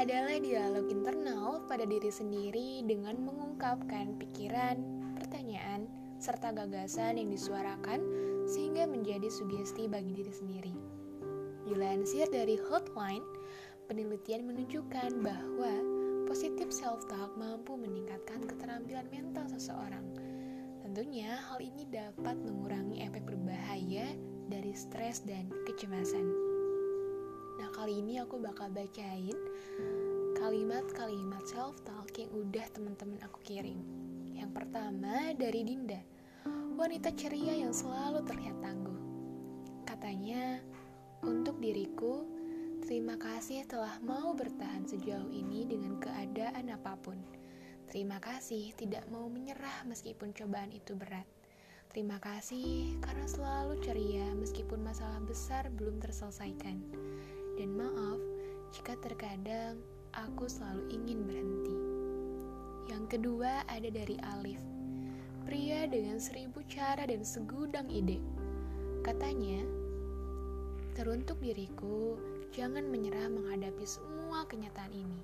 adalah dialog internal pada diri sendiri dengan mengungkapkan pikiran, pertanyaan, serta gagasan yang disuarakan sehingga menjadi sugesti bagi diri sendiri. Dilansir dari Hotline, penelitian menunjukkan bahwa positif self-talk mampu meningkatkan keterampilan mental seseorang. Tentunya hal ini dapat mengurangi efek berbahaya dari stres dan kecemasan. Nah, kali ini aku bakal bacain kalimat-kalimat self-talk yang udah teman-teman aku kirim. Yang pertama dari Dinda wanita ceria yang selalu terlihat tangguh. Katanya, untuk diriku, terima kasih telah mau bertahan sejauh ini dengan keadaan apa pun. Terima kasih tidak mau menyerah meskipun cobaan itu berat. Terima kasih karena selalu ceria meskipun masalah besar belum terselesaikan. Dan maaf jika terkadang aku selalu ingin berhenti. Yang kedua ada dari Alif pria dengan seribu cara dan segudang ide. Katanya, teruntuk diriku, jangan menyerah menghadapi semua kenyataan ini.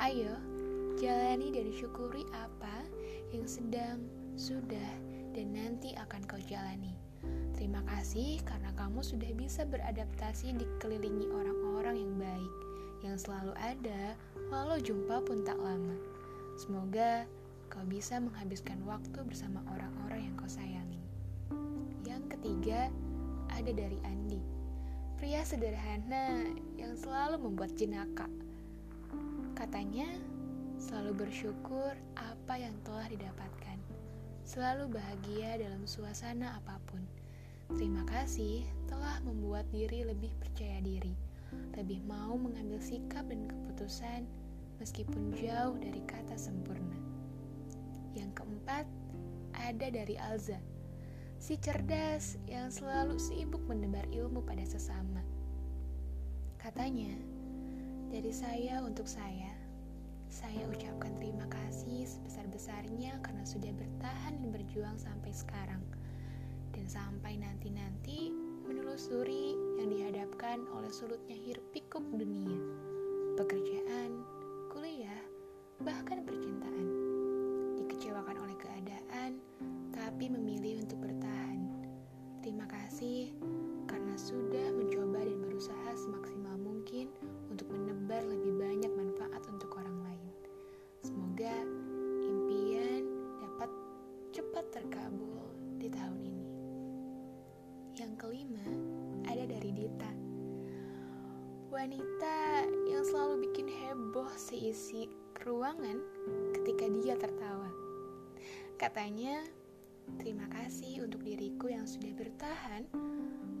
Ayo, jalani dan syukuri apa yang sedang, sudah, dan nanti akan kau jalani. Terima kasih karena kamu sudah bisa beradaptasi dikelilingi orang-orang yang baik, yang selalu ada walau jumpa pun tak lama. Semoga kau bisa menghabiskan waktu bersama orang-orang yang kau sayangi. Yang ketiga, ada dari Andi. Pria sederhana yang selalu membuat jenaka. Katanya, selalu bersyukur apa yang telah didapatkan. Selalu bahagia dalam suasana apa pun. Terima kasih telah membuat diri lebih percaya diri, lebih mau mengambil sikap dan keputusan meskipun jauh dari kata sempurna. Yang keempat, ada dari Alza, si cerdas yang selalu sibuk menebar ilmu pada sesama. Katanya, dari saya untuk saya, saya ucapkan terima kasih sebesar-besarnya karena sudah bertahan dan berjuang sampai sekarang. Dan sampai nanti-nanti menelusuri dihadapkan oleh sulutnya hiruk pikuk dunia. Pekerjaan, kuliah, bahkan percintaan dikecewakan oleh keadaan, tapi memilih untuk bertahan. Terima kasih karena sudah mencoba dan berusaha semaksimal mungkin untuk menebar lebih banyak manfaat untuk orang lain. Semoga impian dapat cepat terkabul di tahun ini. Yang kelima ada dari Dita. Wanita yang selalu bikin heboh seisi ruangan ketika dia tertawa. Katanya, terima kasih untuk diriku yang sudah bertahan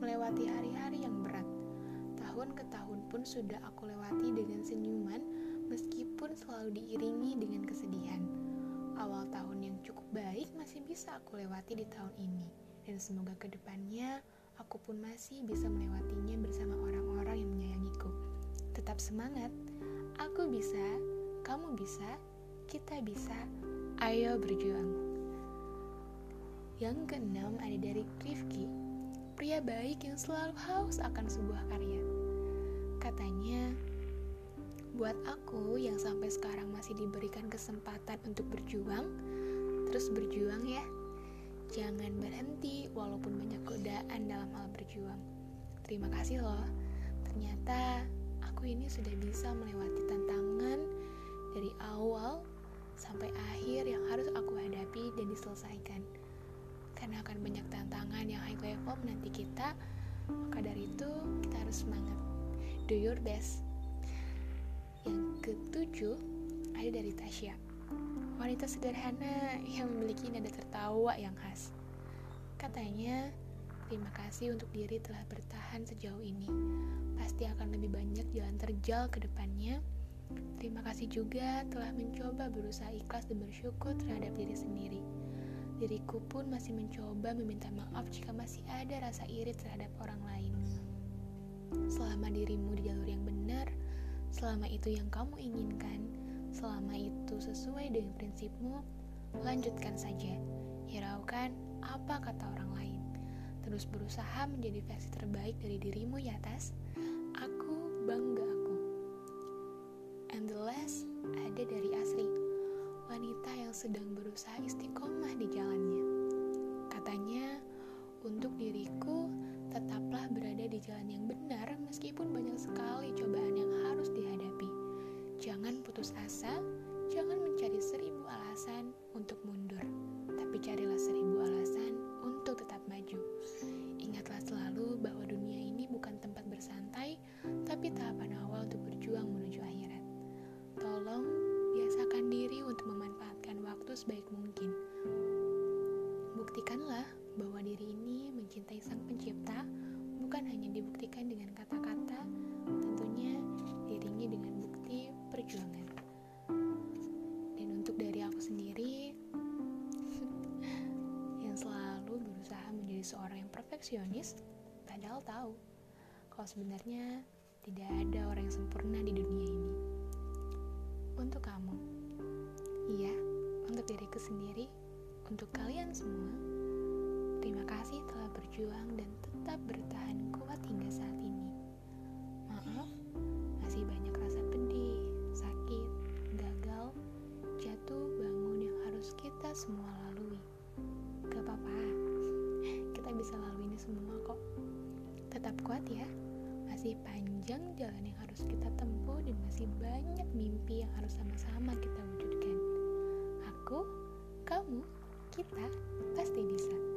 melewati hari-hari yang berat. Tahun ke tahun pun sudah aku lewati dengan senyuman meskipun selalu diiringi dengan kesedihan. Awal tahun yang cukup baik masih bisa aku lewati di tahun ini. Dan semoga ke depannya aku pun masih bisa melewatinya bersama orang-orang yang menyayangiku. Tetap semangat, aku bisa, kamu bisa, kita bisa, ayo berjuang. Yang keenam ada dari Rifki, pria baik yang selalu haus akan sebuah karya. Katanya, buat aku yang sampai sekarang masih diberikan kesempatan untuk berjuang, terus berjuang ya. Jangan berhenti walaupun banyak godaan dalam hal berjuang. Terima kasih loh. Ternyata aku ini sudah bisa melewati tantangan dari awal sampai akhir yang harus aku hadapi dan diselesaikan. Karena akan banyak tantangan yang high level menanti kita maka dari itu kita harus semangat. Do your best. Yang ketujuh ada dari Tasya. Wanita sederhana yang memiliki nada tertawa yang khas. Katanya terima kasih untuk diri telah bertahan sejauh ini pasti akan lebih banyak jalan terjal ke depannya Terima kasih juga telah mencoba berusaha ikhlas dan bersyukur terhadap diri sendiri. Diriku pun masih mencoba meminta maaf jika masih ada rasa iri terhadap orang lain. Selama dirimu di jalur yang benar, selama itu yang kamu inginkan, selama itu sesuai dengan prinsipmu, lanjutkan saja. Hiraukan apa kata orang lain. Terus berusaha menjadi versi terbaik dari dirimu ya, Tas. Aku bangga aku. And berbeda dari Asri, wanita yang sedang berusaha istiqomah mencintai Sang Pencipta bukan hanya dibuktikan dengan kata-kata, tentunya dirinya dengan bukti perjuangan. Dan untuk dari aku sendiri, yang selalu berusaha menjadi seorang yang perfeksionis, padahal tahu kalau sebenarnya tidak ada orang yang sempurna di dunia ini. Untuk kamu, iya, untuk diriku sendiri, untuk kalian semua, terima kasih telah berjuang dan tetap bertahan kuat hingga saat ini. Maaf, masih banyak rasa pedih, sakit, gagal, jatuh, bangun yang harus kita semua lalui. Gak apa-apa, kita bisa lalui ini semua kok. Tetap kuat ya, masih panjang jalan yang harus kita tempuh dan masih banyak mimpi yang harus sama-sama kita wujudkan. Aku, kamu, kita pasti bisa.